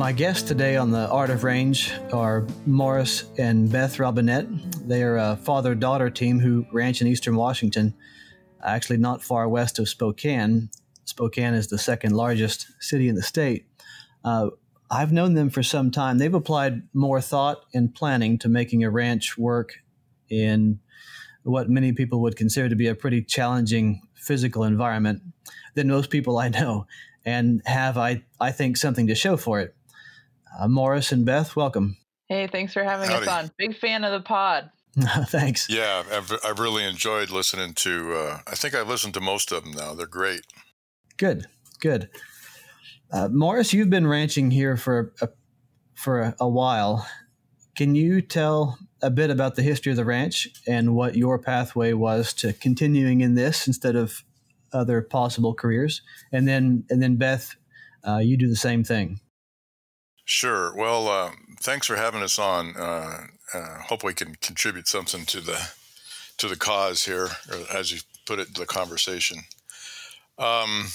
My guests today on the Art of Range are Maurice and Beth Robinette. They are a father daughter team who ranch in eastern Washington, actually not far west of Spokane. Spokane is the second largest city in the state. Uh, I've known them for some time. They've applied more thought and planning to making a ranch work in what many people would consider to be a pretty challenging physical environment than most people I know, and have, I, I think, something to show for it. Uh, Maurice and Beth, welcome. Hey, thanks for having Howdy. us on. Big fan of the pod. thanks. Yeah, I've, I've really enjoyed listening to. Uh, I think I've listened to most of them now. They're great. Good, good. Uh, Maurice, you've been ranching here for a, for a, a while. Can you tell a bit about the history of the ranch and what your pathway was to continuing in this instead of other possible careers? And then, and then Beth, uh, you do the same thing. Sure. Well, uh, thanks for having us on. Uh, uh, hope we can contribute something to the to the cause here, as you put it, the conversation. Um,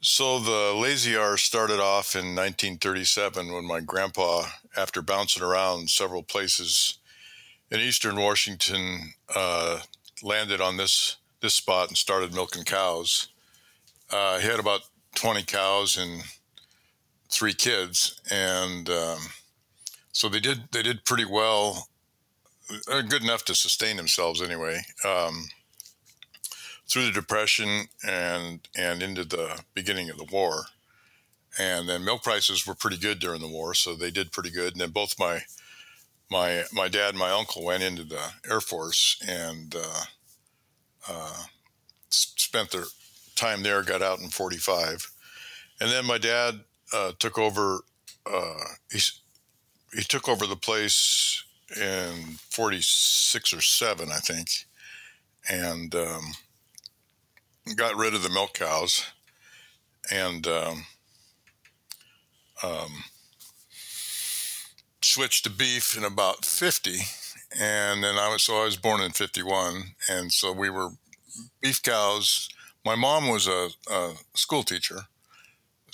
so the Lazy R started off in 1937 when my grandpa, after bouncing around several places in eastern Washington, uh, landed on this this spot and started milking cows. Uh, he had about 20 cows and three kids, and um, so they did they did pretty well, uh, good enough to sustain themselves anyway. Um, through the depression and and into the beginning of the war, and then milk prices were pretty good during the war, so they did pretty good. And then both my my my dad and my uncle went into the Air Force and uh, uh, spent their time there. Got out in '45, and then my dad uh, took over. Uh, he he took over the place in '46 or seven, I think, and um, got rid of the milk cows, and um, um, switched to beef in about 50 and then I was so I was born in 51 and so we were beef cows my mom was a, a school teacher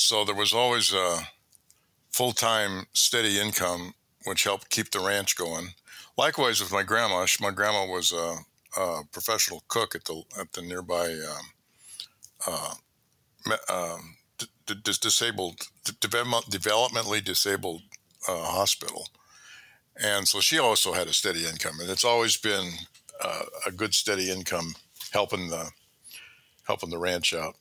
so there was always a full time, steady income, which helped keep the ranch going. Likewise with my grandma. My grandma was a, a professional cook at the at the nearby um, uh, um, d- d- disabled, d- developmentally disabled uh, hospital, and so she also had a steady income, and it's always been uh, a good steady income helping the helping the ranch out.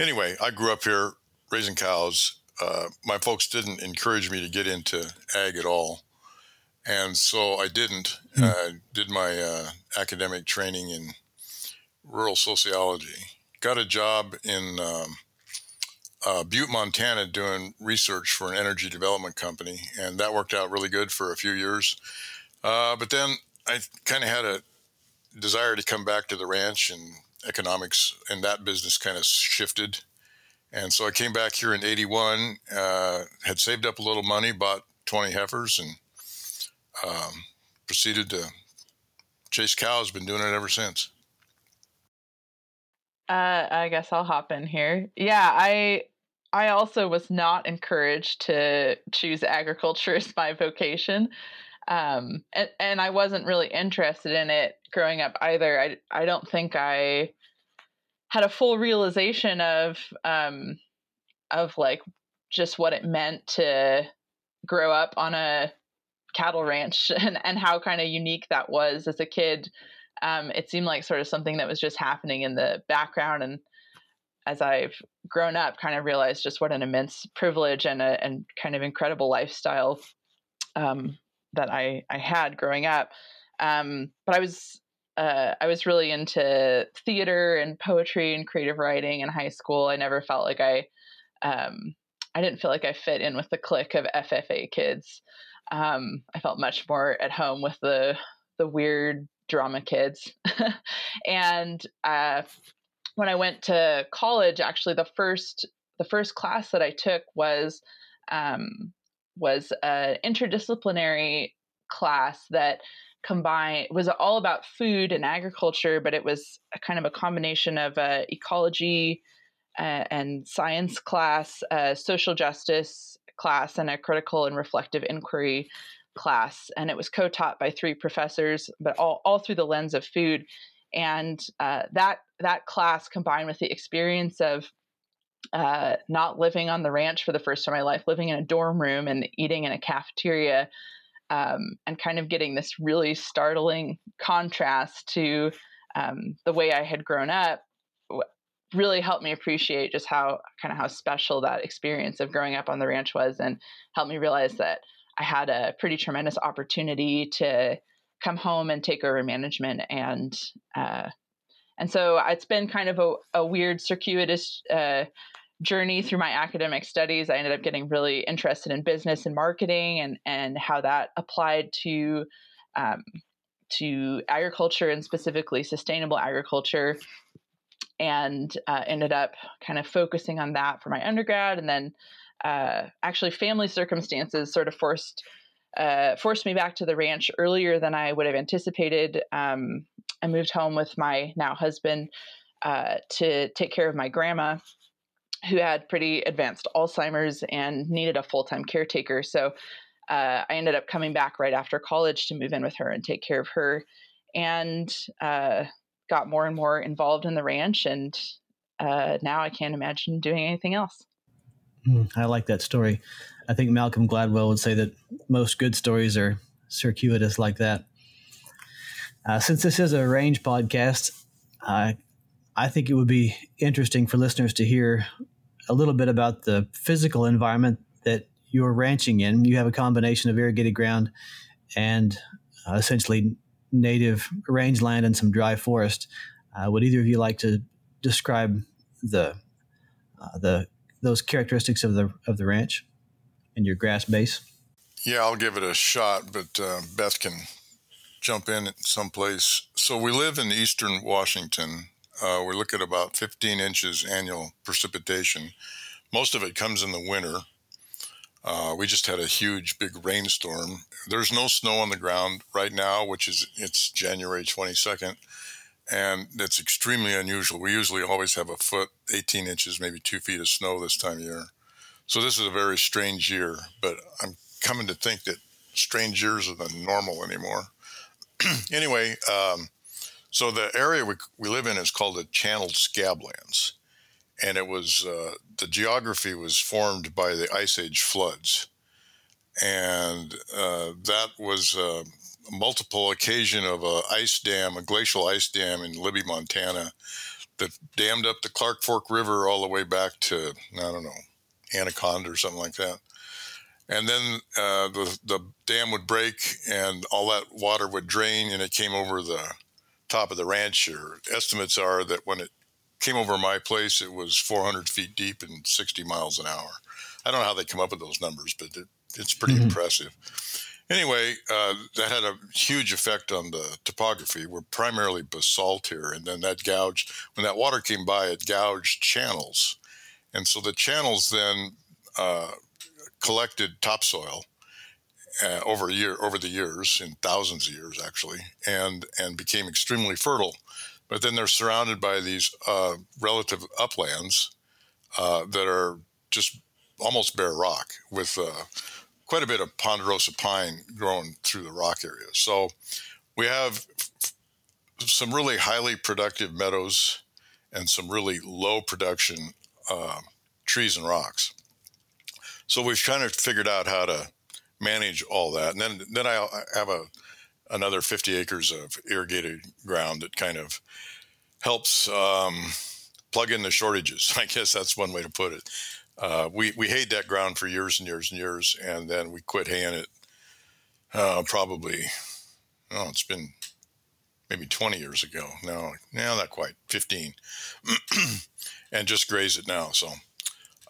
Anyway, I grew up here raising cows. Uh, my folks didn't encourage me to get into ag at all. And so I didn't. Mm. Uh, did my uh, academic training in rural sociology. Got a job in um, uh, Butte, Montana, doing research for an energy development company, and that worked out really good for a few years. Uh, but then I kind of had a desire to come back to the ranch, and economics and that business kind of shifted. And so I came back here in 81, uh, had saved up a little money, bought 20 heifers, and um, proceeded to chase cows. Been doing it ever since. Uh, I guess I'll hop in here. Yeah, I I also was not encouraged to choose agriculture as my vocation. Um, and, and I wasn't really interested in it growing up either. I, I don't think I had a full realization of um, of like just what it meant to grow up on a cattle ranch and, and how kind of unique that was as a kid. Um, it seemed like sort of something that was just happening in the background. And as I've grown up, kind of realized just what an immense privilege and a and kind of incredible lifestyle um, that I I had growing up. Um, but I was uh, I was really into theater and poetry and creative writing in high school. I never felt like I, um, I didn't feel like I fit in with the clique of FFA kids. Um, I felt much more at home with the the weird drama kids. and uh, when I went to college, actually the first the first class that I took was um, was an interdisciplinary class that combined was all about food and agriculture, but it was a kind of a combination of uh, ecology uh, and science class, a social justice class, and a critical and reflective inquiry class. And it was co-taught by three professors, but all all through the lens of food. And uh, that that class combined with the experience of uh, not living on the ranch for the first time in my life, living in a dorm room and eating in a cafeteria, um, and kind of getting this really startling contrast to um, the way I had grown up, really helped me appreciate just how kind of how special that experience of growing up on the ranch was, and helped me realize that I had a pretty tremendous opportunity to come home and take over management and uh, and so it's been kind of a, a weird circuitous uh, journey through my academic studies, I ended up getting really interested in business and marketing and and how that applied to um, to agriculture and specifically sustainable agriculture, and uh, ended up kind of focusing on that for my undergrad, and then uh, actually family circumstances sort of forced. Uh, forced me back to the ranch earlier than I would have anticipated. Um, I moved home with my now husband uh, to take care of my grandma, who had pretty advanced Alzheimer's and needed a full time caretaker. So uh, I ended up coming back right after college to move in with her and take care of her, and uh, got more and more involved in the ranch. And uh, now I can't imagine doing anything else. Mm, I like that story. I think Malcolm Gladwell would say that most good stories are circuitous like that. Uh, since this is a range podcast, I think it would be interesting for listeners to hear a little bit about the physical environment that you're ranching in. You have a combination of irrigated ground and uh, essentially native rangeland and some dry forest. Uh, would either of you like to describe the uh, the those characteristics of the of the ranch and your grass base? Yeah, I'll give it a shot, but uh, Beth can jump in at some place. So we live in eastern Washington, uh, we look at about 15 inches annual precipitation. Most of it comes in the winter. Uh, we just had a huge big rainstorm. There's no snow on the ground right now, which is it's January 22nd, and it's extremely unusual. We usually always have a foot, 18 inches, maybe two feet of snow this time of year. So this is a very strange year, but I'm coming to think that strange years are the normal anymore. anyway, um, so the area we, we live in is called the Channeled Scablands, and it was uh, the geography was formed by the Ice Age floods, and uh, that was a multiple occasion of a ice dam, a glacial ice dam in Libby, Montana, that dammed up the Clark Fork River all the way back to I don't know Anaconda or something like that. And then uh, the the dam would break, and all that water would drain, and it came over the top of the ranch. Or estimates are that when it came over my place, it was 400 feet deep and 60 miles an hour. I don't know how they come up with those numbers, but it, it's pretty mm-hmm. impressive. Anyway, uh, that had a huge effect on the topography. We're primarily basalt here, and then that gouged when that water came by, it gouged channels, and so the channels then uh, collected topsoil uh, over year over the years, in thousands of years actually, and and became extremely fertile. But then they're surrounded by these uh, relative uplands uh, that are just almost bare rock with uh, quite a bit of ponderosa pine growing through the rock area. So we have some really highly productive meadows and some really low production uh, trees and rocks. So we've kind of figured out how to manage all that. And then then I have a another 50 acres of irrigated ground that kind of helps um, plug in the shortages. I guess that's one way to put it. Uh, we we hayed that ground for years and years and years, and then we quit haying it. Uh, probably, oh, it's been maybe 20 years ago. No, no, not quite, 15, and just graze it now. So,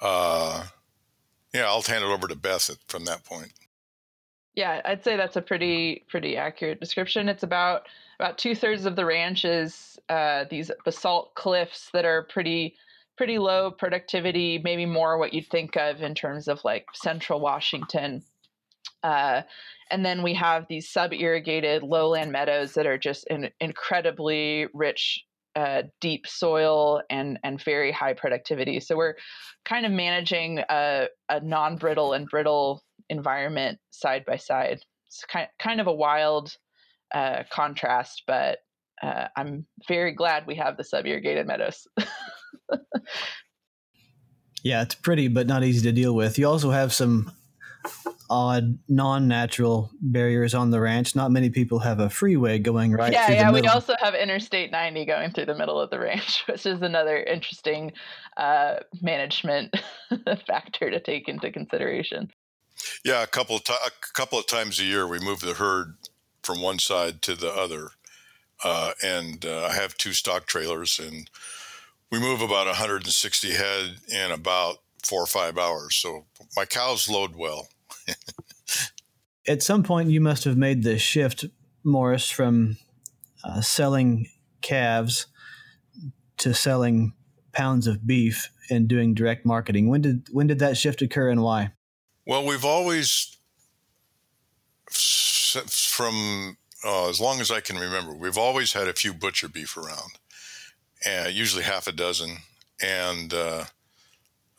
uh, yeah, I'll hand it over to Beth from that point. Yeah, I'd say that's a pretty pretty accurate description. It's about about two thirds of the ranch is uh, these basalt cliffs that are pretty pretty low productivity, maybe more what you'd think of in terms of like central Washington. Uh, and then we have these sub irrigated lowland meadows that are just in incredibly rich, uh, deep soil and, and very high productivity. So we're kind of managing a, a non brittle and brittle environment side by side. It's kind, kind of a wild uh, contrast, but uh, I'm very glad we have the sub irrigated meadows. yeah, it's pretty, but not easy to deal with. You also have some odd non-natural barriers on the ranch. Not many people have a freeway going right. Yeah, yeah. We also have Interstate 90 going through the middle of the ranch, which is another interesting uh, management factor to take into consideration. Yeah, a couple a couple of times a year we move the herd from one side to the other, uh, and uh, I have two stock trailers, and we move about 160 head in about four or five hours. So my cows load well. At some point, you must have made the shift, Maurice, from uh, selling calves to selling pounds of beef and doing direct marketing. When did when did that shift occur, and why? Well, we've always, from uh, as long as I can remember, we've always had a few butcher beef around, and usually half a dozen, and uh,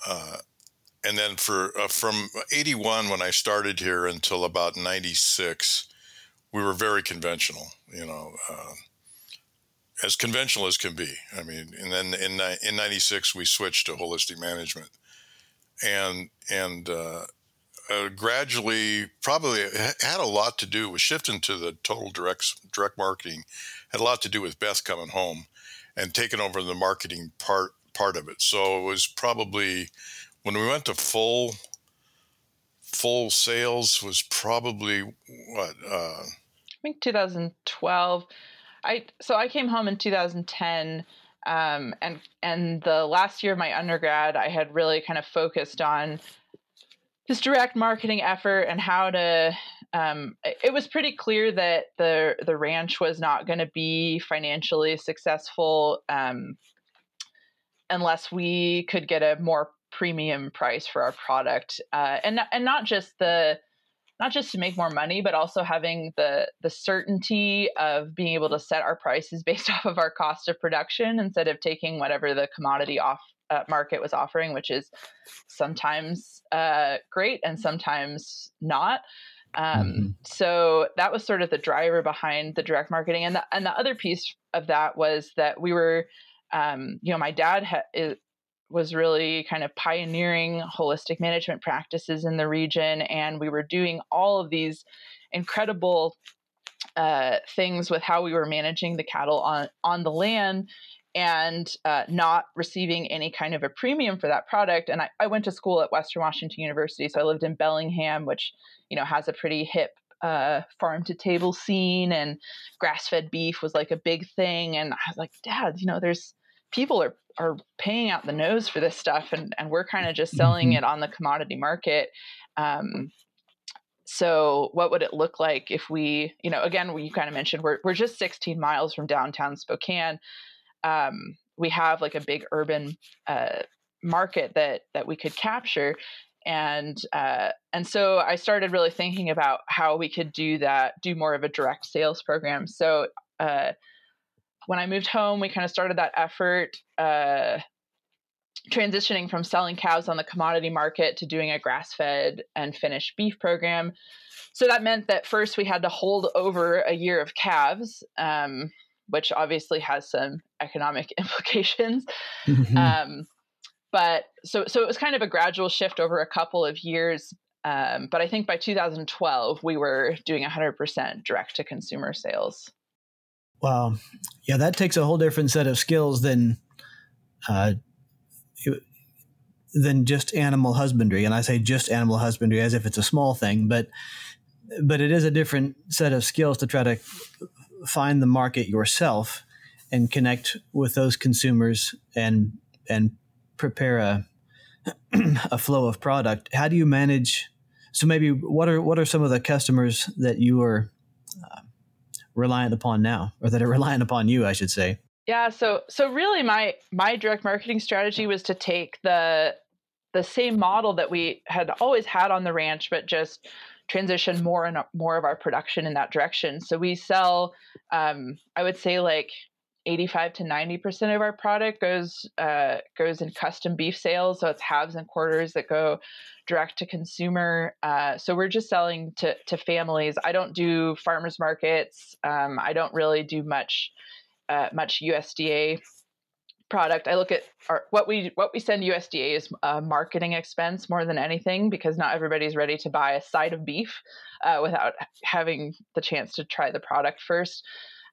uh, and then for uh, from 81 when I started here until about 96, we were very conventional, you know, uh, as conventional as can be. I mean, and then in in 96 we switched to holistic management, and and uh, gradually probably had a lot to do with shifting to the total direct direct marketing. Had a lot to do with Beth coming home and taking over the marketing part part of it. So it was probably when we went to full full sales was probably what uh, I think 2012. I so I came home in 2010. Um, and and the last year of my undergrad, I had really kind of focused on this direct marketing effort and how to. Um, it was pretty clear that the the ranch was not going to be financially successful um, unless we could get a more premium price for our product, uh, and and not just the not just to make more money, but also having the the certainty of being able to set our prices based off of our cost of production instead of taking whatever the commodity off uh, market was offering, which is sometimes uh, great and sometimes not. Um, mm-hmm. So that was sort of the driver behind the direct marketing, and the and the other piece of that was that we were, um, you know, my dad ha- is, was really kind of pioneering holistic management practices in the region. And we were doing all of these incredible uh, things with how we were managing the cattle on, on the land and uh, not receiving any kind of a premium for that product. And I, I, went to school at Western Washington University, so I lived in Bellingham, which you know has a pretty hip uh, farm to table scene, and grass fed beef was like a big thing. And I was like, Dad, you know, there's people are are paying out the nose for this stuff and, and we're kind of just selling mm-hmm. it on the commodity market um, so what would it look like if we you know again you kind of mentioned we're, we're just 16 miles from downtown spokane um, we have like a big urban uh, market that that we could capture and uh, and so I started really thinking about how we could do that, do more of a direct sales program. So uh, when I moved home, we kind of started that effort, uh, transitioning from selling cows on the commodity market to doing a grass fed and finished beef program. So that meant that first we had to hold over a year of calves, um, which obviously has some economic implications. Mm-hmm. Um, but so so it was kind of a gradual shift over a couple of years. Um, but I think by 2012 we were doing 100% direct to consumer sales. Wow. Yeah, that takes a whole different set of skills than uh, than just animal husbandry. And I say just animal husbandry as if it's a small thing, but but it is a different set of skills to try to find the market yourself and connect with those consumers and and prepare a a flow of product. How do you manage? so maybe what are what are some of the customers that you are uh, reliant upon now, or that are reliant upon you, I should say? Yeah, so so really my my direct marketing strategy was to take the the same model that we had always had on the ranch, but just transition more and more of our production in that direction. So we sell, um, I would say, like 85 to 90 percent of our product goes uh, goes in custom beef sales. So it's halves and quarters that go direct to consumer. Uh, so we're just selling to to families. I don't do farmers markets. Um, I don't really do much uh, much USDA product. I look at our, what we what we send USDA is a marketing expense more than anything because not everybody's ready to buy a side of beef uh, without having the chance to try the product first.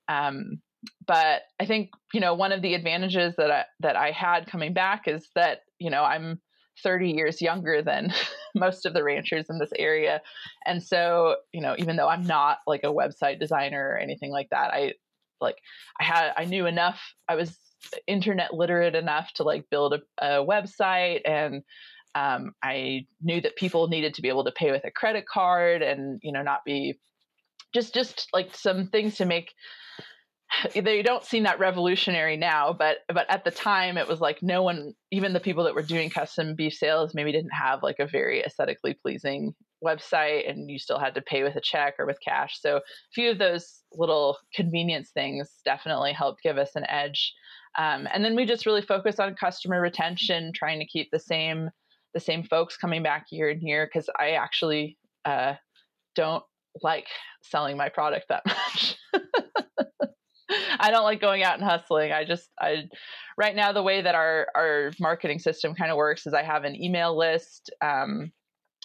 Um, but I think you know one of the advantages that I, that I had coming back is that you know I'm 30 years younger than most of the ranchers in this area, and so you know even though I'm not like a website designer or anything like that, I like I had I knew enough. I was internet literate enough to like build a, a website and um, I knew that people needed to be able to pay with a credit card and you know not be just just like some things to make they don't seem that revolutionary now but but at the time it was like no one even the people that were doing custom beef sales maybe didn't have like a very aesthetically pleasing website and you still had to pay with a check or with cash. So a few of those little convenience things definitely helped give us an edge um, and then we just really focus on customer retention trying to keep the same the same folks coming back year and year because i actually uh, don't like selling my product that much I don't like going out and hustling. I just I right now the way that our our marketing system kind of works is I have an email list. Um,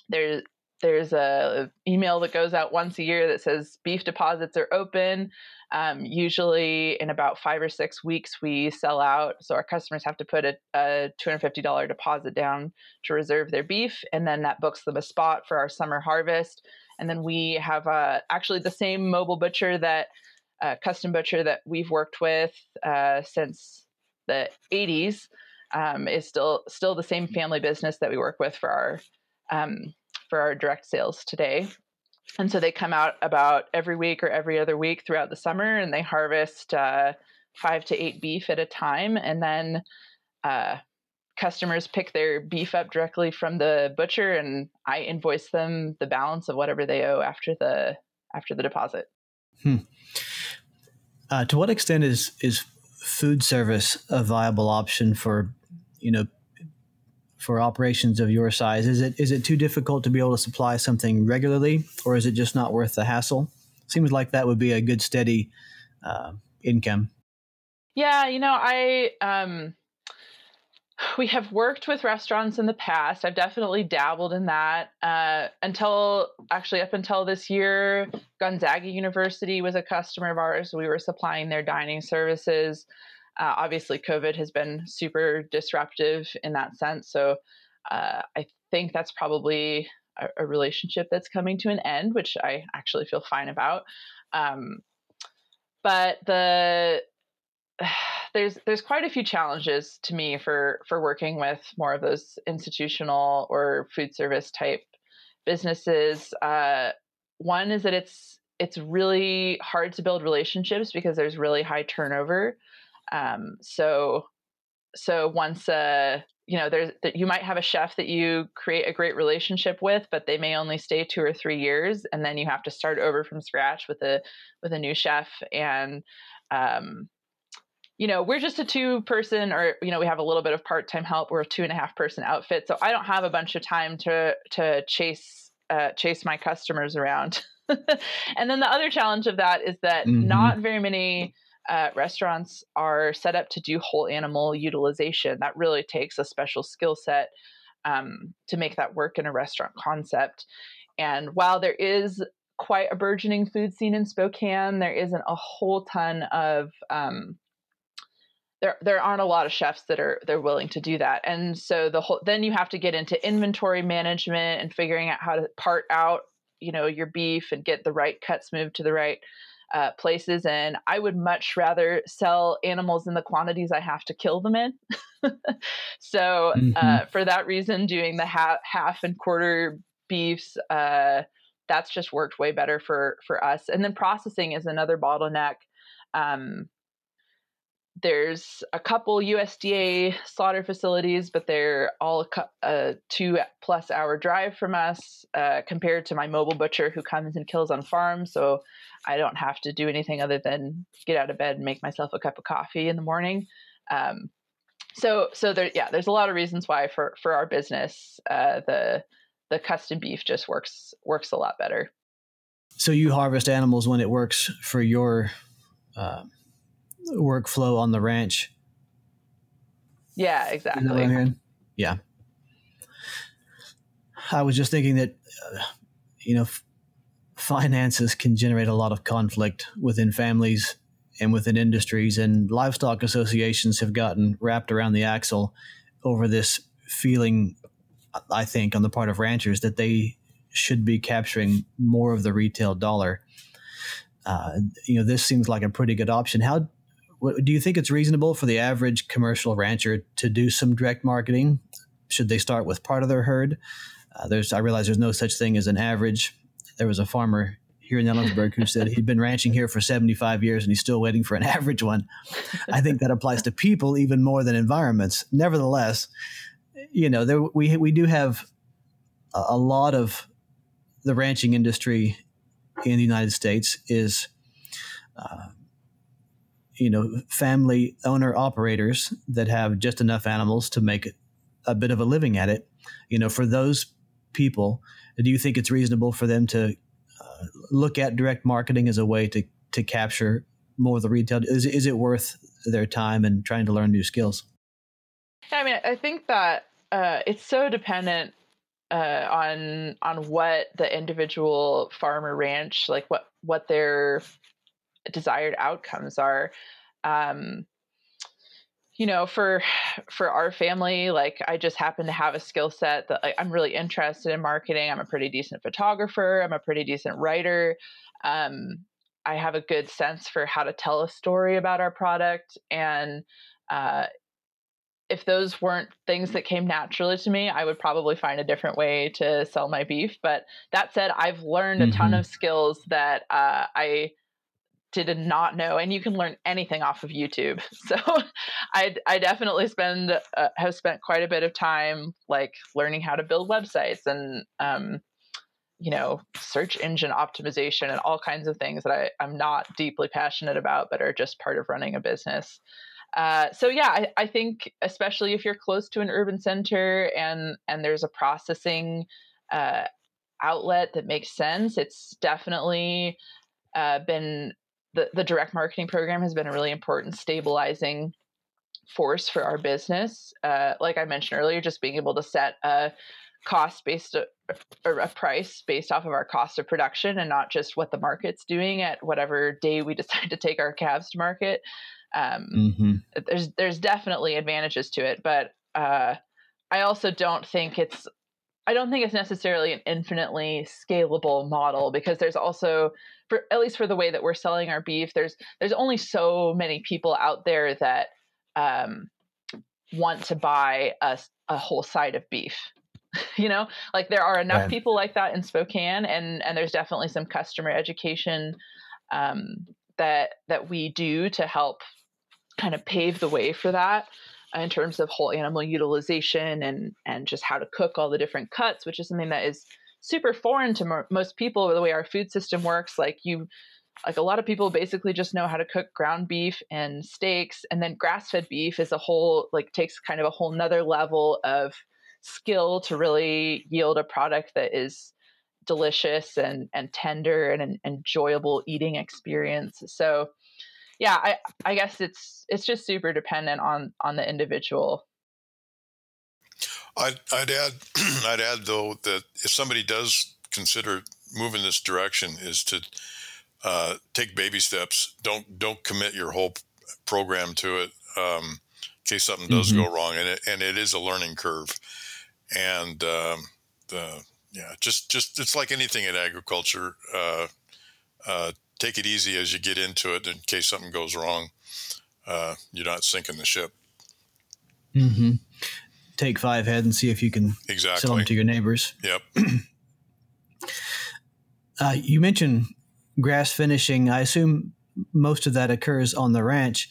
there's there's a email that goes out once a year that says beef deposits are open. Um, usually in about five or six weeks we sell out, so our customers have to put a, a $250 deposit down to reserve their beef, and then that books them a spot for our summer harvest. And then we have uh, actually the same mobile butcher that uh, custom butcher that we've worked with uh, since the 80s um, is still still the same family business that we work with for our um, for our direct sales today. And so they come out about every week or every other week throughout the summer, and they harvest uh, five to eight beef at a time, and then uh, customers pick their beef up directly from the butcher, and I invoice them the balance of whatever they owe after the after the deposit. Hmm. Uh, to what extent is is food service a viable option for you know for operations of your size? Is it is it too difficult to be able to supply something regularly, or is it just not worth the hassle? Seems like that would be a good steady uh, income. Yeah, you know, I um, we have worked with restaurants in the past. I've definitely dabbled in that uh, until actually up until this year. Gonzaga University was a customer of ours. We were supplying their dining services. Uh, obviously, COVID has been super disruptive in that sense. So uh, I think that's probably a, a, relationship that's coming to an end, which I actually feel fine about. Um, but the there's there's quite a few challenges to me for for working with more of those institutional or food service type businesses. Uh, one is that it's it's really hard to build relationships because there's really high turnover. Um, so so once uh, you know there's that you might have a chef that you create a great relationship with, but they may only stay two or three years, and then you have to start over from scratch with a with a new chef and um, you know, we're just a two person or, you know, we have a little bit of part time help. We're a two and a half person outfit. So I don't have a bunch of time to, to chase, uh, chase my customers around. and then the other challenge of that is that mm-hmm. not very many uh, restaurants are set up to do whole animal utilization. That really takes a special skill set um, to make that work in a restaurant concept. And while there is quite a burgeoning food scene in Spokane, there isn't a whole ton of um, there there aren't a lot of chefs that are they're willing to do that and so the whole then you have to get into inventory management and figuring out how to part out you know your beef and get the right cuts moved to the right uh, places and i would much rather sell animals in the quantities i have to kill them in so uh, mm-hmm. uh, for that reason doing the half half and quarter beefs. Uh, that's just worked way better for for us. And then processing is another bottleneck. Um, there's a couple USDA slaughter facilities, but they're all a, two plus hour drive from us uh, compared to my mobile butcher who comes and kills on farm. So I don't have to do anything other than get out of bed and make myself a cup of coffee in the morning. Um, so so there yeah there's a lot of reasons why for for our business uh, the the custom beef just works works a lot better. So you harvest animals when it works for your uh, workflow on the ranch. Yeah, exactly. Yeah. I was just thinking that, uh, you know, f- finances can generate a lot of conflict within families and within industries, and livestock associations have gotten wrapped around the axle over this feeling, I think, on the part of ranchers that they should be capturing more of the retail dollar. Uh, you know, this seems like a pretty good option. How do you think it's reasonable for the average commercial rancher to do some direct marketing? Should they start with part of their herd? Uh, there's, I realize there's no such thing as an average. There was a farmer here in Ellensburg who said he'd been ranching here for 75 years and he's still waiting for an average one. I think that applies to people even more than environments. Nevertheless, you know, there, we we do have a, a lot of the ranching industry in the United States is. Uh, you know, family owner operators that have just enough animals to make a bit of a living at it. You know, for those people, do you think it's reasonable for them to uh, look at direct marketing as a way to to capture more of the retail? Is is it worth their time and trying to learn new skills? yeah, I mean, I think that uh, it's so dependent uh, on on what the individual farmer ranch like what what their desired outcomes are um, you know for for our family like i just happen to have a skill set that like, i'm really interested in marketing. I'm a pretty decent photographer. I'm a pretty decent writer. Um, i have a good sense for how to tell a story about our product. And uh, if those weren't things that came naturally to me i would probably find a different way to sell my beef. But that said i've learned a mm-hmm. ton of skills that uh, i did not know and you can learn anything off of youtube. So i i definitely spend uh, have spent quite a bit of time like learning how to build websites and um, you know search engine optimization and all kinds of things that I, i'm not deeply passionate about but are just part of running a business. Uh, so yeah I, I think especially if you're close to an urban center and and there's a processing uh, outlet that makes sense it's definitely uh, been the, the direct marketing program has been a really important stabilizing force for our business. Uh, like I mentioned earlier, just being able to set a cost based uh, or a price based off of our cost of production and not just what the market's doing at whatever day we decide to take our calves to market. Um, mm-hmm. There's there's definitely advantages to it, but uh, I also don't think it's I don't think it's necessarily an infinitely scalable model because there's also for at least for the way that we're selling our beef, there's there's only so many people out there that um, want to buy a, a whole side of beef. you know, like there are enough people like that in Spokane, and and there's definitely some customer education um, that that we do to help kind of pave the way for that Uh, in terms of whole animal utilization and and just how to cook all the different cuts, which is something that is super foreign to mo- most people. The way our food system works, like you, like a lot of people basically just know how to cook ground beef and steaks, and then grass fed beef is a whole like takes kind of a whole nother level of skill to really yield a product that is delicious and and tender and an enjoyable eating experience. So yeah, I I guess it's it's just super dependent on on the individual. I'd, I'd add I'd add though that if somebody does consider moving this direction, is to uh, take baby steps. Don't don't commit your whole program to it um, in case something does mm-hmm. go wrong, and it and it is a learning curve, and um, the yeah, just just it's like anything in agriculture. Uh, uh, take it easy as you get into it in case something goes wrong. Uh, you're not sinking the ship. Mm-hmm. Take five head and see if you can exactly. sell them to your neighbors. Yep. Uh, you mentioned grass finishing. I assume most of that occurs on the ranch,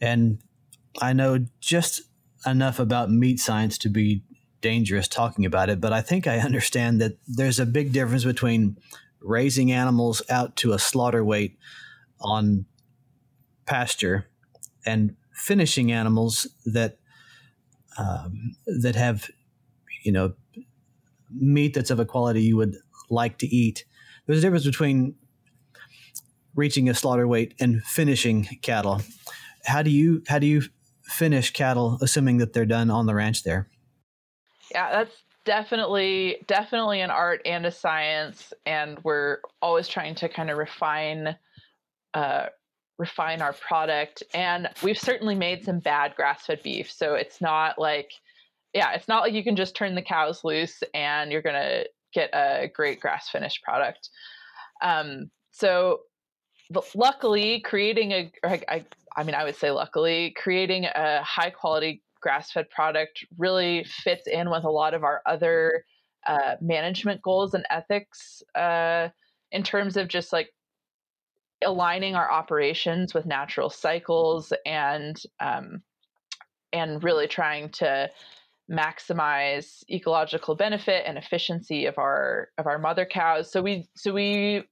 and I know just enough about meat science to be dangerous talking about it, but I think I understand that there's a big difference between raising animals out to a slaughter weight on pasture and finishing animals that um, that have you know meat that's of a quality you would like to eat. There's a difference between reaching a slaughter weight and finishing cattle. How do you how do you finish cattle, assuming that they're done on the ranch there? Yeah, that's definitely definitely an art and a science, and we're always trying to kind of refine uh, refine our product. And we've certainly made some bad grass fed beef, so it's not like yeah, it's not like you can just turn the cows loose and you're gonna get a great grass finished product. Um, so luckily creating a I, I mean i would say luckily creating a high quality grass-fed product really fits in with a lot of our other uh, management goals and ethics uh, in terms of just like aligning our operations with natural cycles and um, and really trying to maximize ecological benefit and efficiency of our of our mother cows so we so we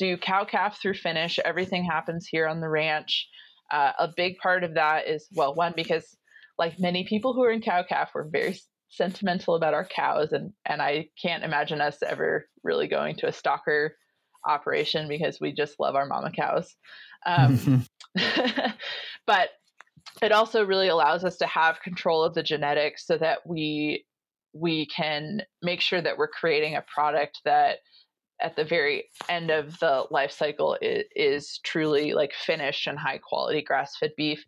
do cow calf through finish. Everything happens here on the ranch. Uh, a big part of that is, well, one, because like many people who are in cow calf, we're very sentimental about our cows. And, and I can't imagine us ever really going to a stocker operation because we just love our mama cows. Um, but it also really allows us to have control of the genetics so that we we can make sure that we're creating a product that at the very end of the life cycle is, is truly like finished and high quality grass fed beef.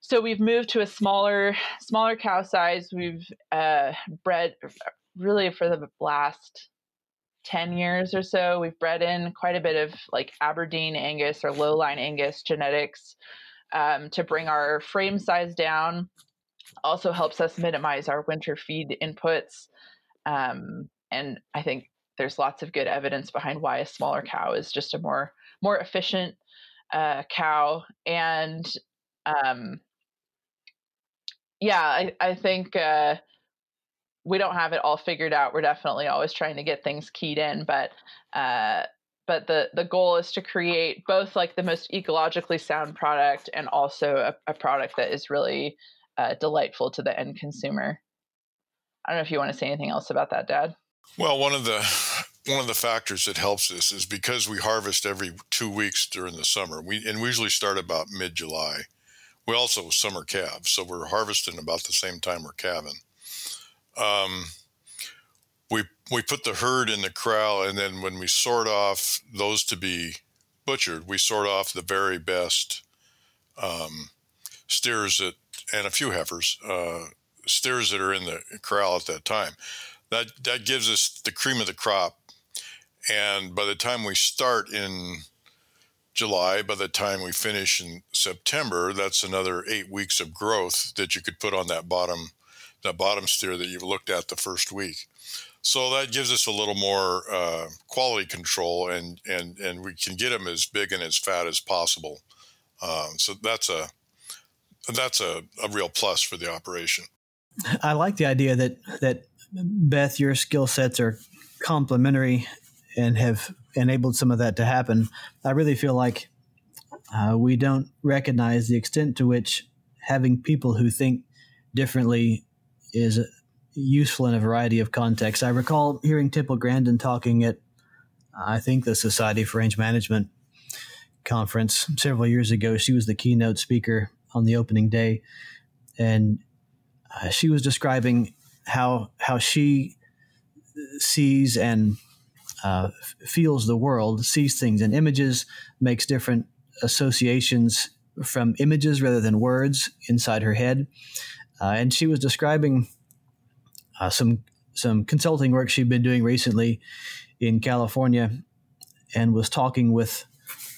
So we've moved to a smaller smaller cow size. We've uh, bred really for the last 10 years or so we've bred in quite a bit of like aberdeen angus or lowline angus genetics um, to bring our frame size down also helps us minimize our winter feed inputs um, and i think there's lots of good evidence behind why a smaller cow is just a more more efficient uh, cow and um, yeah i, I think uh, we don't have it all figured out. We're definitely always trying to get things keyed in but uh, but the the goal is to create both like the most ecologically sound product and also a, a product that is really uh, delightful to the end consumer. I don't know if you want to say anything else about that dad well, one of the one of the factors that helps this is because we harvest every two weeks during the summer. We and we usually start about mid July. We also summer calve, so we're harvesting about the same time we're calving. Um, we we put the herd in the corral, and then when we sort off those to be butchered, we sort off the very best um, steers that and a few heifers uh, steers that are in the corral at that time that that gives us the cream of the crop. And by the time we start in July, by the time we finish in September, that's another eight weeks of growth that you could put on that bottom that bottom steer that you've looked at the first week. So that gives us a little more uh, quality control, and and and we can get them as big and as fat as possible. Um, so that's a that's a, a real plus for the operation. I like the idea that that Beth, your skill sets are complementary and have enabled some of that to happen. I really feel like uh, we don't recognize the extent to which having people who think differently is useful in a variety of contexts. I recall hearing Temple Grandin talking at, I think, the Society for Range Management conference several years ago. She was the keynote speaker on the opening day, and uh, she was describing how how she sees and uh, feels the world, sees things in images, makes different associations from images rather than words inside her head. Uh, and she was describing uh, some some consulting work she'd been doing recently in California, and was talking with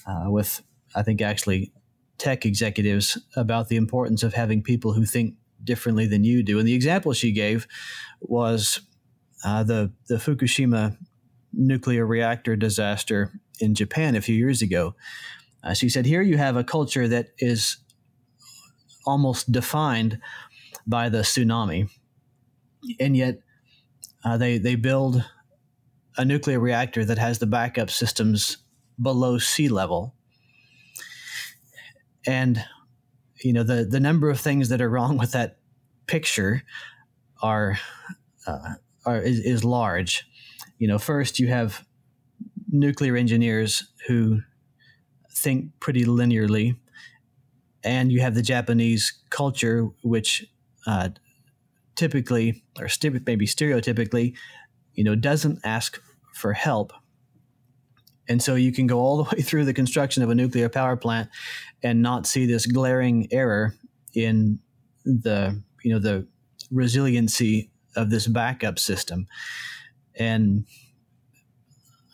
uh, with I think actually tech executives about the importance of having people who think differently than you do. And the example she gave was uh, the the Fukushima nuclear reactor disaster in Japan a few years ago. Uh, she said, Here you have a culture that is almost defined by the tsunami, and yet uh, they, they build a nuclear reactor that has the backup systems below sea level. And you know the the number of things that are wrong with that picture are uh, are is, is large. You know, first you have nuclear engineers who think pretty linearly, and you have the Japanese culture, which uh, typically or maybe stereotypically, you know, doesn't ask for help. And so you can go all the way through the construction of a nuclear power plant and not see this glaring error in the you know the resiliency of this backup system. And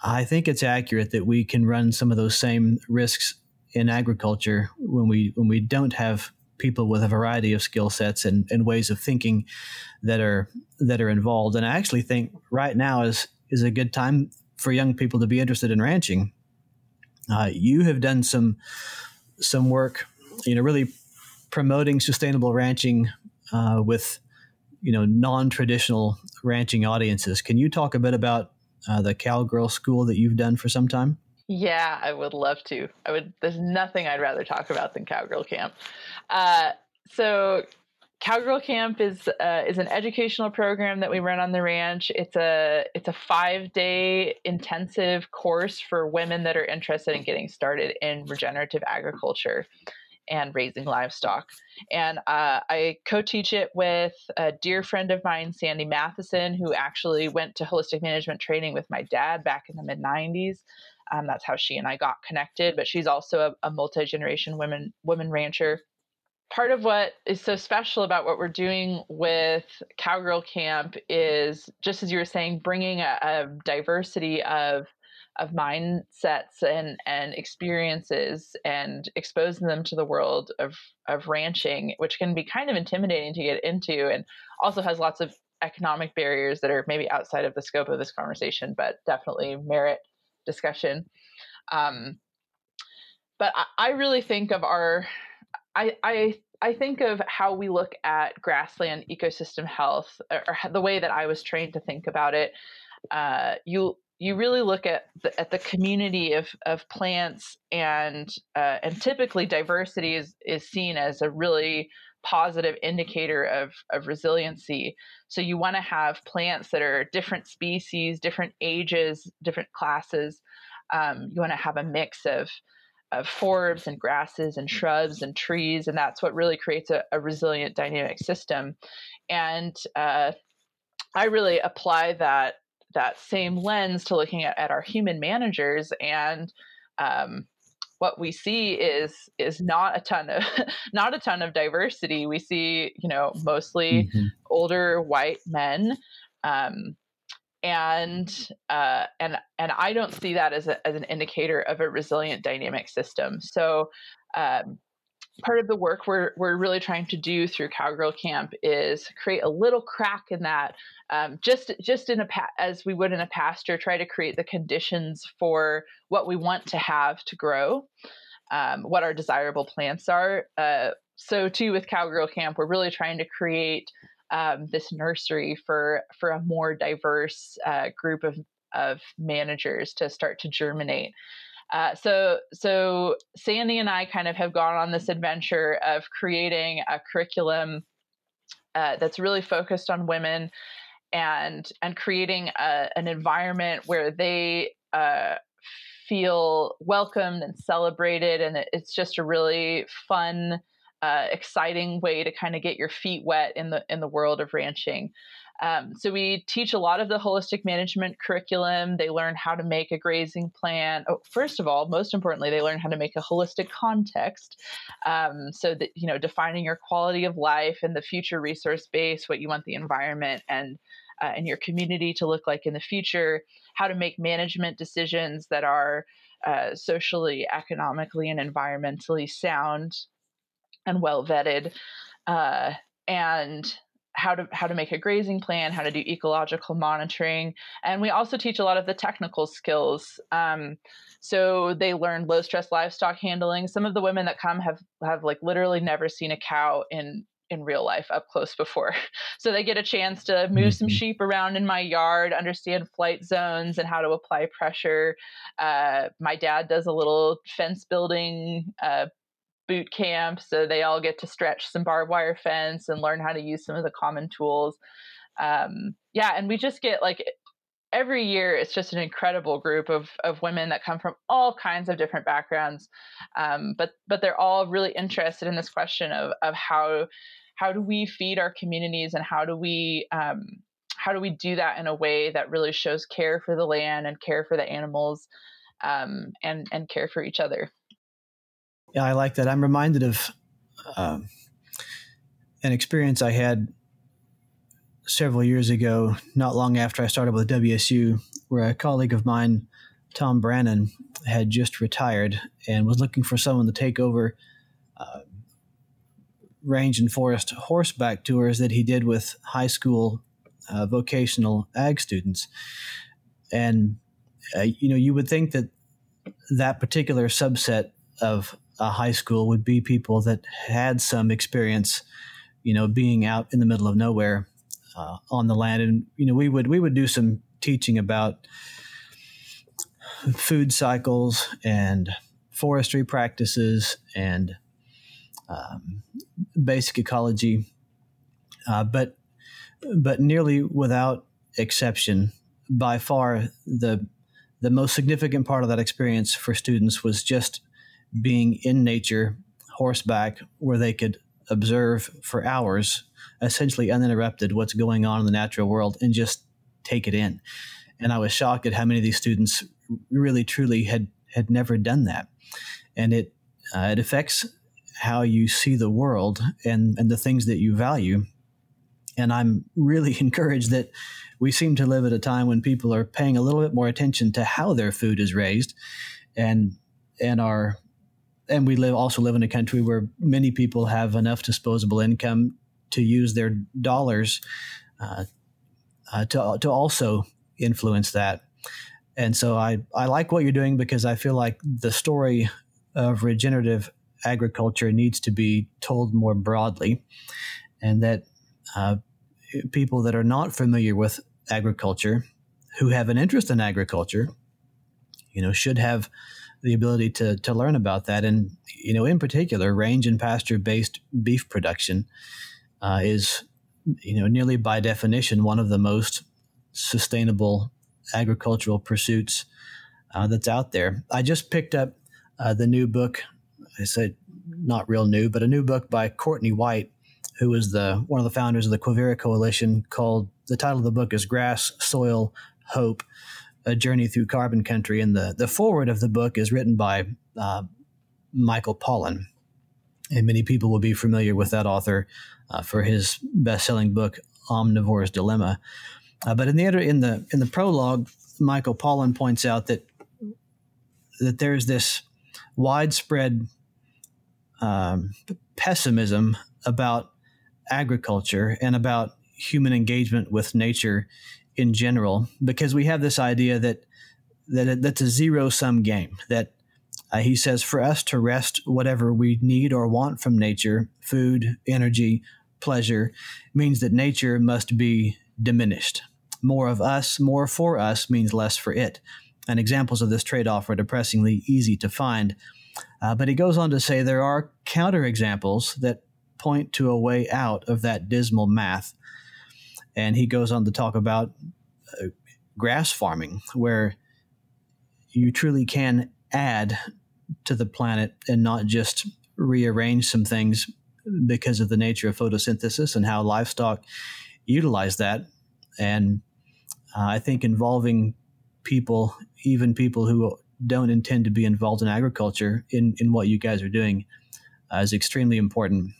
I think it's accurate that we can run some of those same risks in agriculture when we when we don't have people with a variety of skill sets and, and ways of thinking that are that are involved. And I actually think right now is is a good time for young people to be interested in ranching. Uh, you have done some some work, you know, really promoting sustainable ranching uh, with you know non-traditional ranching audiences. Can you talk a bit about uh, the cowgirl school that you've done for some time? Yeah, I would love to. I would. There's nothing I'd rather talk about than cowgirl camp. Uh, so Cowgirl Camp is uh, is an educational program that we run on the ranch. It's a it's a five day intensive course for women that are interested in getting started in regenerative agriculture and raising livestock. And uh, I co teach it with a dear friend of mine, Sandy Matheson, who actually went to holistic management training with my dad back in the mid 90s. Um, that's how she and I got connected. But she's also a, a multi generation women woman rancher part of what is so special about what we're doing with Cowgirl Camp is just as you were saying, bringing a, a diversity of of mindsets and and experiences and exposing them to the world of of ranching, which can be kind of intimidating to get into, and also has lots of economic barriers that are maybe outside of the scope of this conversation, but definitely merit discussion. Um, but I, I really think of our I, I I think of how we look at grassland ecosystem health, or, the way that I was trained to think about it. Uh, you you really look at the, at the community of, of plants and uh, and typically diversity is, is seen as a really positive indicator of, of resiliency. So you want to have plants that are different species, different ages, different classes. Um, you want to have a mix of of forbs and grasses and shrubs and trees, and that's what really creates a, a resilient dynamic system. And uh, I really apply that that same lens to looking at, at our human managers and um, what we see is is not a ton of not a ton of diversity. We see, you know, mostly mm-hmm. older white men um, and uh, and and I don't see that as a, as an indicator of a resilient dynamic system. So. Um, part of the work we're, we're really trying to do through cowgirl camp is create a little crack in that um, just just in a pa- as we would in a pasture try to create the conditions for what we want to have to grow um, what our desirable plants are uh, so too with cowgirl camp we're really trying to create um, this nursery for for a more diverse uh, group of of managers to start to germinate. Uh, so so Sandy and I kind of have gone on this adventure of creating a curriculum uh, that's really focused on women and and creating a, an environment where they uh, feel welcomed and celebrated and it's just a really fun uh, exciting way to kind of get your feet wet in the in the world of ranching. Um, so we teach a lot of the holistic management curriculum. They learn how to make a grazing plan. Oh, first of all, most importantly, they learn how to make a holistic context. Um, so that you know, defining your quality of life and the future resource base, what you want the environment and uh, and your community to look like in the future. How to make management decisions that are uh, socially, economically, and environmentally sound and well vetted, uh, and how to how to make a grazing plan, how to do ecological monitoring, and we also teach a lot of the technical skills. Um, so they learn low stress livestock handling. Some of the women that come have have like literally never seen a cow in in real life up close before. So they get a chance to move mm-hmm. some sheep around in my yard, understand flight zones and how to apply pressure. Uh, my dad does a little fence building uh, boot camp, so they all get to stretch some barbed wire fence and learn how to use some of the common tools. Um, yeah, and we just get like every year it's just an incredible group of of women that come from all kinds of different backgrounds um, but but they're all really interested in this question of of how how do we feed our communities and how do we um, how do we do that in a way that really shows care for the land and care for the animals um, and and care for each other yeah i like that i'm reminded of um, an experience i had several years ago, not long after I started with WSU, where a colleague of mine, Tom Brannon, had just retired and was looking for someone to take over uh, range and forest horseback tours that he did with high school uh, vocational ag students. And, uh, you know, you would think that that particular subset of a high school would be people that had some experience, you know, being out in the middle of nowhere uh, on the land, and you know we would we would do some teaching about food cycles and forestry practices and um, basic ecology, uh, but but nearly without exception, by far the the most significant part of that experience for students was just being in nature, horseback, where they could observe for hours essentially uninterrupted what's going on in the natural world and just take it in. And I was shocked at how many of these students really truly had had never done that, and it uh, it affects how you see the world and and the things that you value. And I'm really encouraged that we seem to live at a time when people are paying a little bit more attention to how their food is raised, and and are and we live also live in a country where many people have enough disposable income to use their dollars uh, uh, to to also influence that. And so I I like what you're doing because I feel like the story of regenerative agriculture needs to be told more broadly, and that uh, people that are not familiar with agriculture, who have an interest in agriculture, you know, should have the ability to to learn about that, and you know, in particular, range and pasture based beef production uh, is, you know, nearly by definition one of the most sustainable agricultural pursuits uh, that's out there. I just picked up uh, the new book. I said not real new, but a new book by Courtney White, who was the one of the founders of the Quivira Coalition. Called the title of the book is "Grass, Soil, Hope: A Journey Through Carbon Country," and the the foreword of the book is written by uh, Michael Pollan, and many people will be familiar with that author uh, for his best-selling book Omnivore's Dilemma. Uh, but in the in the in the prologue, Michael Pollan points out that that there's this widespread um, pessimism about agriculture and about human engagement with nature in general because we have this idea that that that's a zero sum game that uh, he says for us to wrest whatever we need or want from nature food energy pleasure means that nature must be diminished. More of us, more for us means less for it. And examples of this trade off are depressingly easy to find. Uh, but he goes on to say there are counterexamples that point to a way out of that dismal math. And he goes on to talk about uh, grass farming, where you truly can add to the planet and not just rearrange some things because of the nature of photosynthesis and how livestock utilize that. And uh, I think involving people, even people who don't intend to be involved in agriculture, in, in what you guys are doing uh, is extremely important.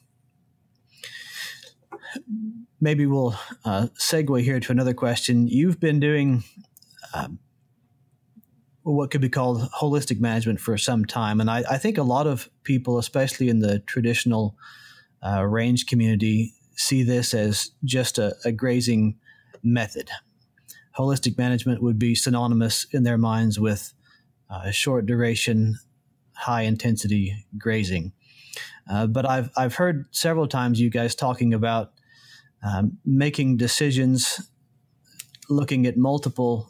Maybe we'll uh, segue here to another question. You've been doing um, what could be called holistic management for some time. And I, I, think a lot of people, especially in the traditional uh, range community see this as just a, a grazing method. Holistic management would be synonymous in their minds with uh, short duration, high intensity grazing. Uh, but I've I've heard several times you guys talking about um, making decisions, looking at multiple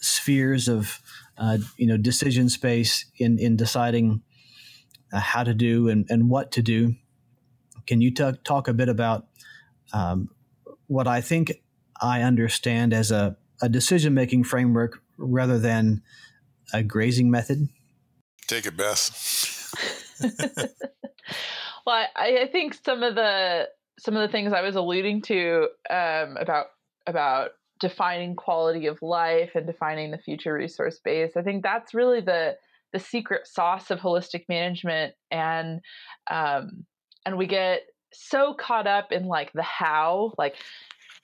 spheres of uh, you know decision space in in deciding uh, how to do and, and what to do. Can you t- talk a bit about um, what I think I understand as a, a decision making framework rather than a grazing method? Take it, Beth. well, I, I, think some of the some of the things I was alluding to um, about about defining quality of life and defining the future resource base, I think that's really the the secret sauce of holistic management, and um, and we get so caught up in like the how, like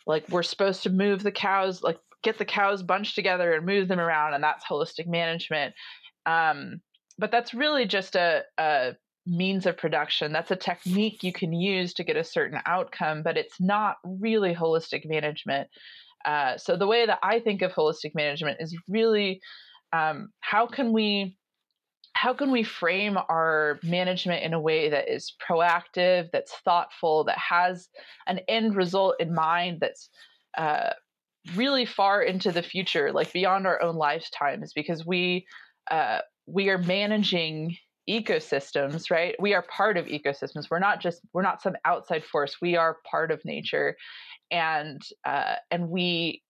like we're supposed to move the cows, like get the cows bunched together and move them around, and that's holistic management. Um, but that's really just a, a means of production. That's a technique you can use to get a certain outcome, but it's not really holistic management. Uh, so the way that I think of holistic management is really um, how can we how can we frame our management in a way that is proactive, that's thoughtful, that has an end result in mind, that's uh, really far into the future, like beyond our own lifetimes, because we uh, we are managing ecosystems right? We are part of ecosystems. We're not just we're not some outside force. We are part of nature. And uh, and we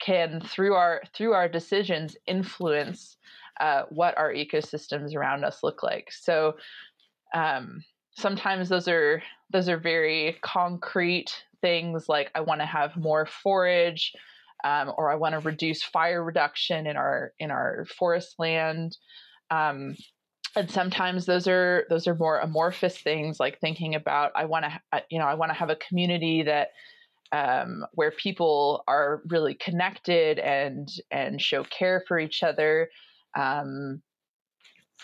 can through our through our decisions influence uh, what our ecosystems around us look like. So um, sometimes those are those are very concrete things like i want to have more forage um, or I want to reduce fire reduction in our in our forest land. Um, and sometimes those are those are more amorphous things like thinking about I want to you know I want to have a community that um, where people are really connected and and show care for each other. Um,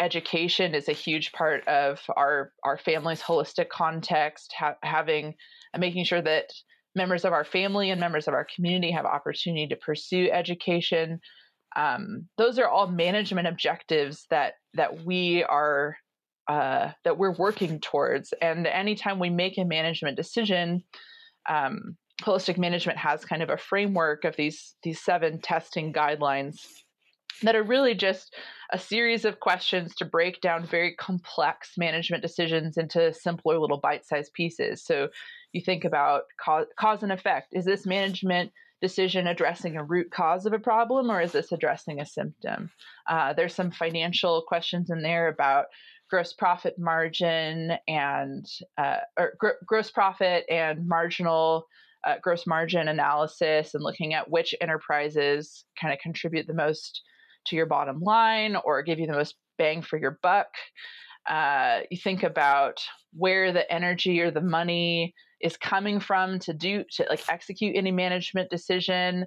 education is a huge part of our our family's holistic context. Ha- having and making sure that members of our family and members of our community have opportunity to pursue education. Um, those are all management objectives that that we are uh, that we're working towards. And anytime we make a management decision, um, holistic management has kind of a framework of these these seven testing guidelines that are really just a series of questions to break down very complex management decisions into simpler little bite-sized pieces. So you think about cause, cause and effect. Is this management decision addressing a root cause of a problem or is this addressing a symptom? Uh, there's some financial questions in there about gross profit margin and uh, or gr- gross profit and marginal uh, gross margin analysis and looking at which enterprises kind of contribute the most to your bottom line or give you the most bang for your buck. Uh, you think about where the energy or the money is coming from to do to like execute any management decision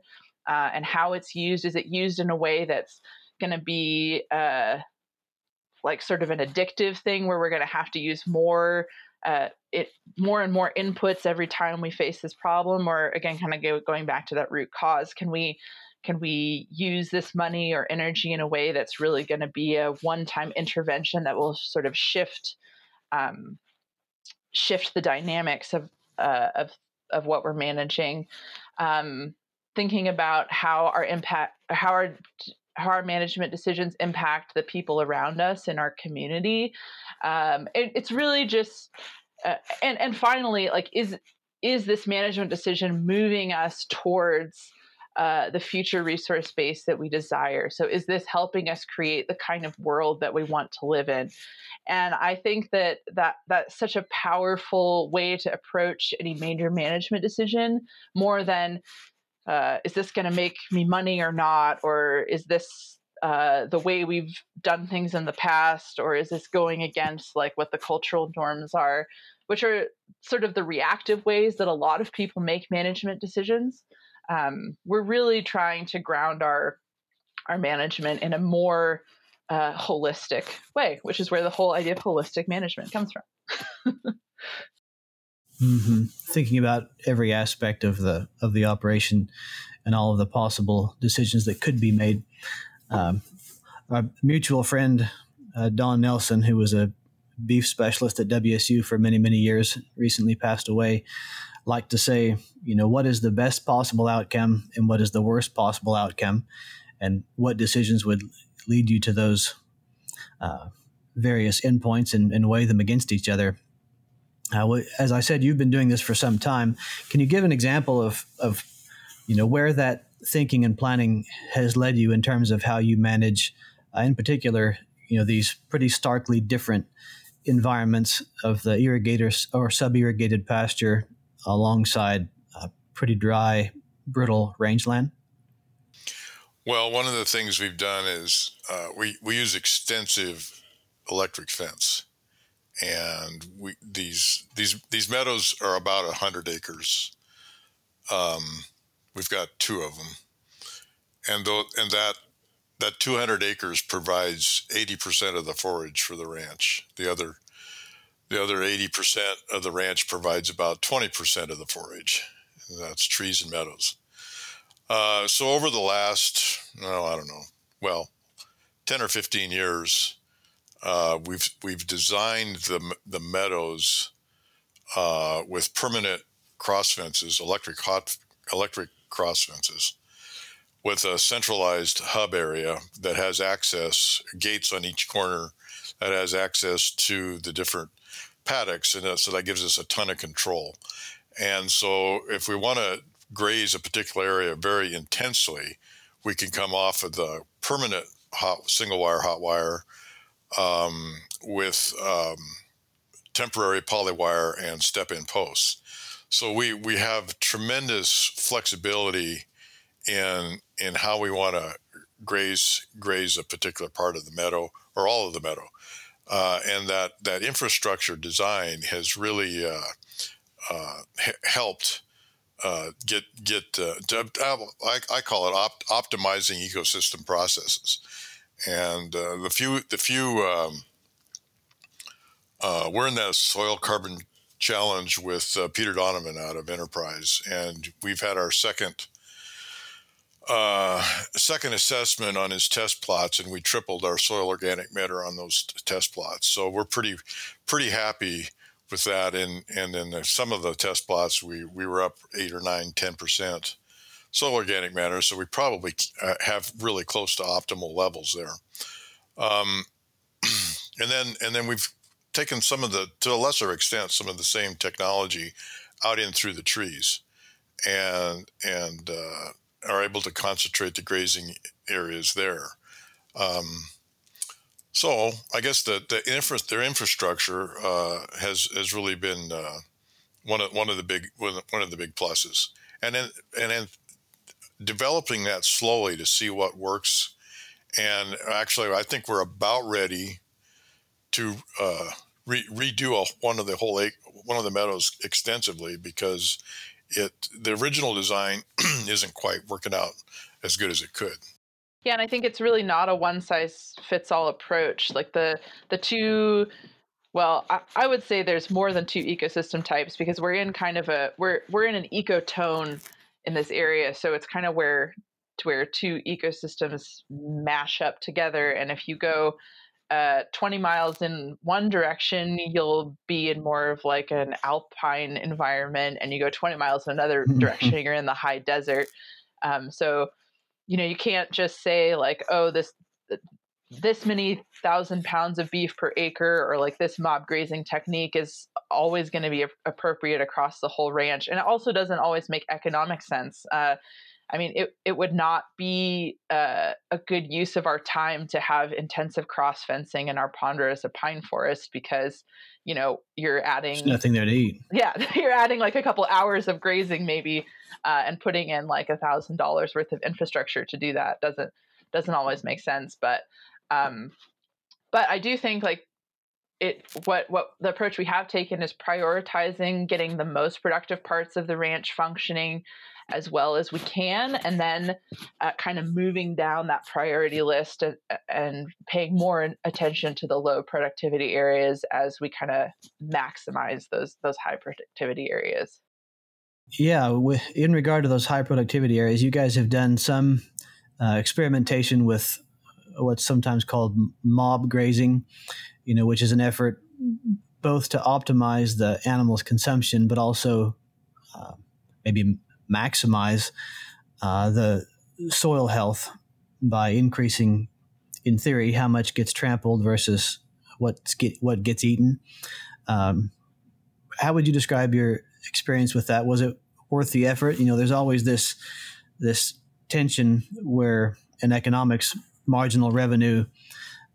uh, and how it's used is it used in a way that's going to be uh, like sort of an addictive thing where we're going to have to use more uh, it more and more inputs every time we face this problem? Or again kind of go, going back to that root cause can we can we use this money or energy in a way that's really going to be a one-time intervention that will sort of shift um, shift the dynamics of uh, of of what we're managing. Um, thinking about how our impact, how our how our management decisions impact the people around us in our community. Um, it, it's really just, uh, and and finally, like is is this management decision moving us towards uh, the future resource base that we desire. So, is this helping us create the kind of world that we want to live in? And I think that that that's such a powerful way to approach any major management decision, more than uh, is this going to make me money or not, or is this uh, the way we've done things in the past, or is this going against like what the cultural norms are, which are sort of the reactive ways that a lot of people make management decisions um, we're really trying to ground our our management in a more uh, holistic way, which is where the whole idea of holistic management comes from. Mm-hmm. Thinking about every aspect of the of the operation and all of the possible decisions that could be made. Um, our mutual friend uh, Don Nelson, who was a beef specialist at WSU for many many years, recently passed away. Liked to say, you know, what is the best possible outcome and what is the worst possible outcome, and what decisions would lead you to those uh, various endpoints and, and weigh them against each other. Uh, as I said, you've been doing this for some time. Can you give an example of, of you know where that thinking and planning has led you in terms of how you manage, uh, in particular, you know these pretty starkly different environments of the irrigators or sub-irrigated pasture alongside pretty dry, brittle rangeland? Well, one of the things we've done is uh, we we use extensive electric fence and we these these these meadows are about hundred acres. Um, we've got two of them, and though and that that 200 acres provides 80% of the forage for the ranch. The other the other 80% of the ranch provides about 20% of the forage. That's trees and meadows. Uh, so over the last, oh, I don't know, well, 10 or 15 years, uh, we've we've designed the the meadows uh, with permanent cross fences, electric hot electric cross fences, with a centralized hub area that has access gates on each corner that has access to the different paddocks, and so that gives us a ton of control. And so, if we want to graze a particular area very intensely, we can come off of the permanent hot single wire hot wire um, with um, temporary polywire and step-in posts. So we we have tremendous flexibility in in how we want to graze graze a particular part of the meadow or all of the meadow, uh, and that that infrastructure design has really uh, uh, helped uh, get get uh, I, I, call it op- optimizing ecosystem processes. And uh, the few the few um, we're in that soil carbon challenge with Peter Donovan out of Enterprise, and we've had our second uh, second assessment on his test plots, and we tripled our soil organic matter on those t- test plots. So we're pretty pretty happy with that. And and in some of the test plots, we we were up eight or nine, ten percent soil organic matter. So we probably uh, have really close to optimal levels there. Um, and then and then we've taken some of the to a lesser extent some of the same technology out in through the trees, and and uh, are able to concentrate the grazing areas there. Um, so I guess the, the infra, their infrastructure uh, has has really been uh, one of one of the big one of the big pluses, and then and then developing that slowly to see what works. And actually, I think we're about ready to uh, re- redo a, one of the whole one of the meadows extensively because it the original design isn't quite working out as good as it could. Yeah, and I think it's really not a one size fits all approach. Like the the two well, I, I, would say there's more than two ecosystem types because we're in kind of a we're we're in an ecotone in this area. So it's kind of where where two ecosystems mash up together. And if you go uh, 20 miles in one direction, you'll be in more of like an alpine environment, and you go 20 miles in another direction, you're in the high desert. Um, so, you know, you can't just say like, oh, this this many thousand pounds of beef per acre or like this mob grazing technique is always going to be appropriate across the whole ranch and it also doesn't always make economic sense uh, i mean it, it would not be uh, a good use of our time to have intensive cross fencing in our ponderosa pine forest because you know you're adding There's nothing there to eat. Yeah you're adding like a couple hours of grazing maybe uh, and putting in like a thousand dollars worth of infrastructure to do that doesn't doesn't always make sense but um, but I do think like it what what the approach we have taken is prioritizing getting the most productive parts of the ranch functioning as well as we can, and then uh, kind of moving down that priority list and, and paying more attention to the low productivity areas as we kind of maximize those those high productivity areas. Yeah, in regard to those high productivity areas, you guys have done some uh, experimentation with what's sometimes called mob grazing, you know, which is an effort both to optimize the animal's consumption, but also uh, maybe maximize uh, the soil health by increasing, in theory, how much gets trampled versus what's get, what gets eaten. Um, how would you describe your experience with that? Was it worth the effort? You know, there's always this this tension where in economics, marginal revenue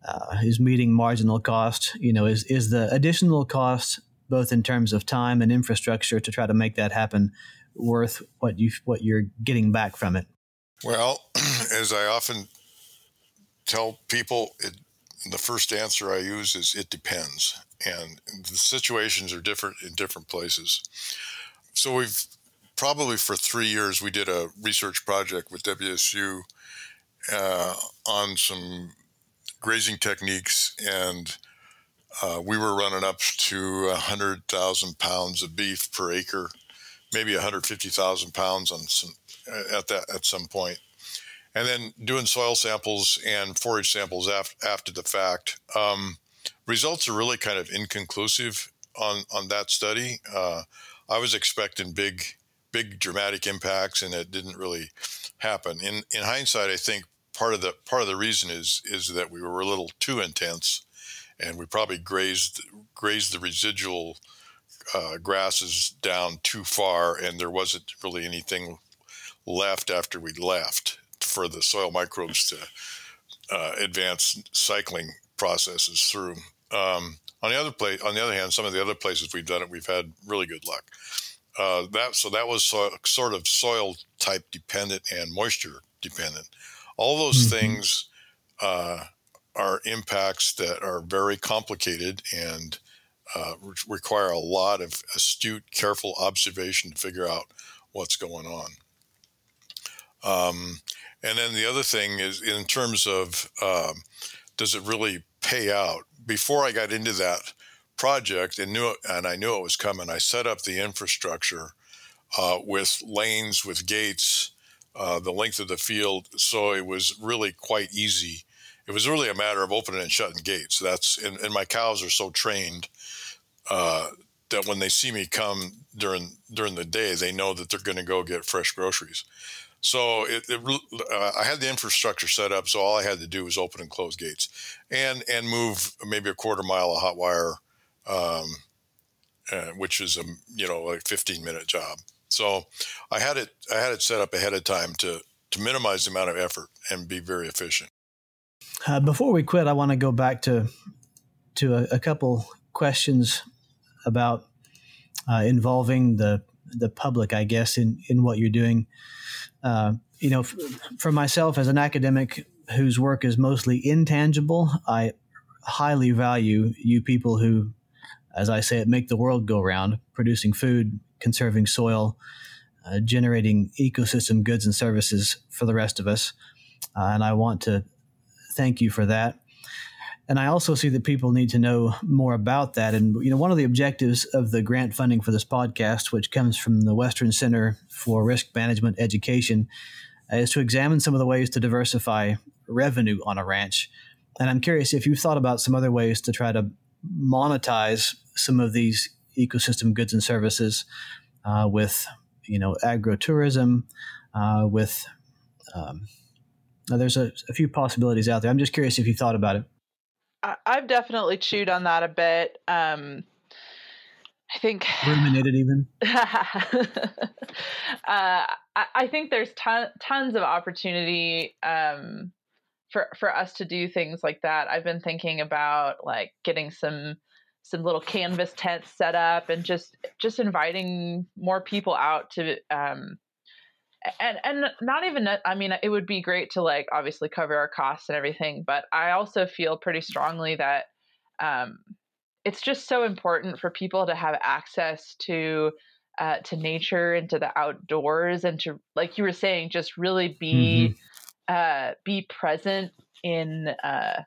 uh, is meeting marginal cost. You know, is is the additional cost both in terms of time and infrastructure to try to make that happen worth what you what you're getting back from it? Well, as I often tell people, it, the first answer I use is it depends, and the situations are different in different places. So we've probably for three years we did a research project with WSU uh, on some grazing techniques, and uh, we were running up to 100,000 pounds of beef per acre, maybe 150,000 pounds on some at that at some point, and then doing soil samples and forage samples af- after the fact. Um, results are really kind of inconclusive on on that study. Uh, I was expecting big big dramatic impacts, and it didn't really happen. In in hindsight, I think part of the part of the reason is is that we were a little too intense, and we probably grazed grazed the residual uh, grasses down too far, and there wasn't really anything left after we left for the soil microbes to uh, advance cycling processes through. Um, on the other place, on the other hand, some of the other places we've done it, we've had really good luck. Uh, that so that was so, sort of soil type dependent and moisture dependent. All those mm-hmm. things uh, are impacts that are very complicated and uh, re- require a lot of astute, careful observation to figure out what's going on. Um, and then the other thing is in terms of um, does it really pay out? Before I got into that project and knew it, and I knew it was coming, I set up the infrastructure uh, with lanes with gates uh, the length of the field. So it was really quite easy. It was really a matter of opening and shutting gates. That's and, and my cows are so trained uh, that when they see me come during during the day, they know that they're going to go get fresh groceries. So it, it uh, I had the infrastructure set up, so all I had to do was open and close gates, and and move maybe a quarter mile of hot wire, um, uh, which is a you know like 15 minute job. So I had it I had it set up ahead of time to to minimize the amount of effort and be very efficient. Uh, before we quit, I want to go back to to a, a couple questions about uh, involving the the public, I guess, in in what you're doing. Uh, you know, f- for myself as an academic whose work is mostly intangible, I highly value you people who, as I say it, make the world go round, producing food, conserving soil, uh, generating ecosystem goods and services for the rest of us. Uh, and I want to thank you for that. And I also see that people need to know more about that. And you know, one of the objectives of the grant funding for this podcast, which comes from the Western Center for Risk Management Education, uh, is to examine some of the ways to diversify revenue on a ranch. And I'm curious if you've thought about some other ways to try to monetize some of these ecosystem goods and services uh, with you know agritourism, uh, with um, there's a, a, few possibilities out there. I'm just curious if you thought about it. I, have definitely chewed on that a bit. Um, I think ruminated even. uh, I, I, think there's ton, tons of opportunity um, for for us to do things like that. I've been thinking about like getting some some little canvas tents set up and just just inviting more people out to um and and not even i mean it would be great to like obviously cover our costs and everything but i also feel pretty strongly that um it's just so important for people to have access to uh, to nature and to the outdoors and to like you were saying just really be mm-hmm. uh, be present in uh,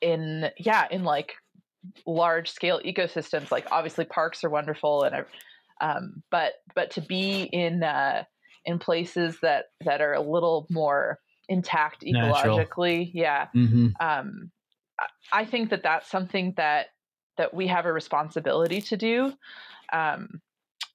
in yeah in like large scale ecosystems like obviously parks are wonderful and um, but but to be in uh, in places that that are a little more intact ecologically Natural. yeah mm-hmm. um, I think that that's something that that we have a responsibility to do um,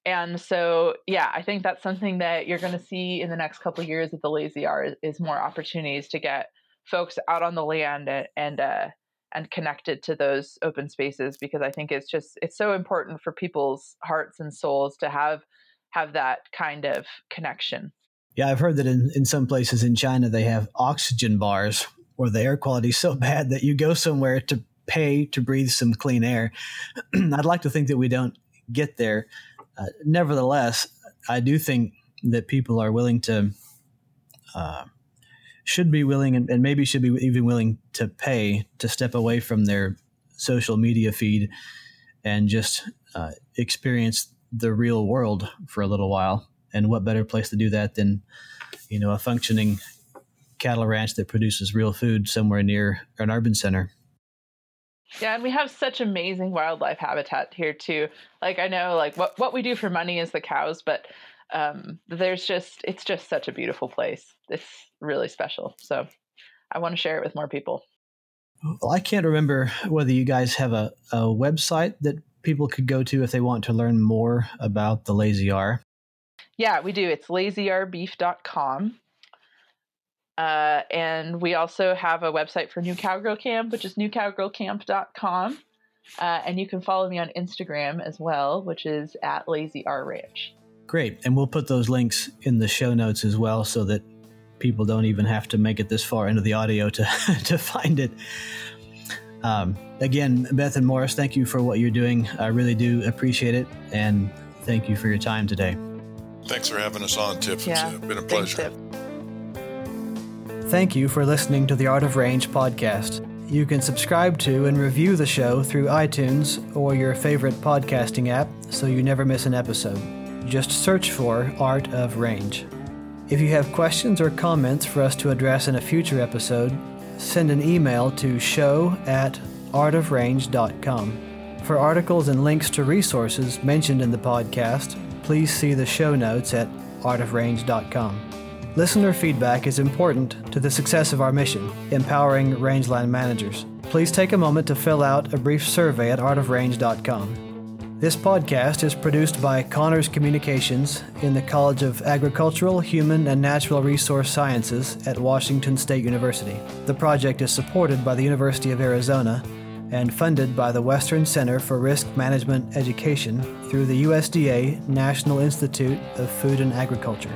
and so yeah i think that's something that you're going to see in the next couple of years at the lazy r is, is, more opportunities to get folks out on the land and and, uh, and connected to those open spaces because i think it's just it's so important for people's hearts and souls to have have that kind of connection. Yeah i've heard that in, in some places in china they have oxygen bars where the air quality is so bad that you go somewhere to pay to breathe some clean air. I'd like to think that we don't get there. Uh, nevertheless, I do think that people are willing to, uh, should be willing, and, and, maybe should be even willing to pay to step away from their social media feed and just uh, experience the real world for a little while. And what better place to do that than, you know, a functioning cattle ranch that produces real food somewhere near an urban center? Yeah, and we have such amazing wildlife habitat here too. Like I know like what what we do for money is the cows, but um there's just it's just such a beautiful place. It's really special. So I want to share it with more people. Well, I can't remember whether you guys have a, a website that people could go to if they want to learn more about the Lazy R. Yeah, we do. It's lazyrbeef.com. Uh, and we also have a website for New Cowgirl Camp, which is newcowgirlcamp.com. Uh, and you can follow me on Instagram as well, which is at Lazy R Ranch. Great. And we'll put those links in the show notes as well so that people don't even have to make it this far into the audio to, to find it. Um, again, Beth and Maurice, thank you for what you're doing. I really do appreciate it. And thank you for your time today. Thanks for having us on, Tip. Yeah. It's been a pleasure. Thanks, Thank you for listening to the Art of Range podcast. You can subscribe to and review the show through iTunes or your favorite podcasting app so you never miss an episode. Just search for Art of Range. If you have questions or comments for us to address in a future episode, send an email to show at artofrange.com. For articles and links to resources mentioned in the podcast, please see the show notes at artofrange.com. Listener feedback is important to the success of our mission, empowering rangeland managers. Please take a moment to fill out a brief survey at artofrange.com. This podcast is produced by CAHNRS Communications in the College of Agricultural, Human, and Natural Resource Sciences at Washington State University. The project is supported by the University of Arizona and funded by the Western Center for Risk Management Education through the USDA National Institute of Food and Agriculture.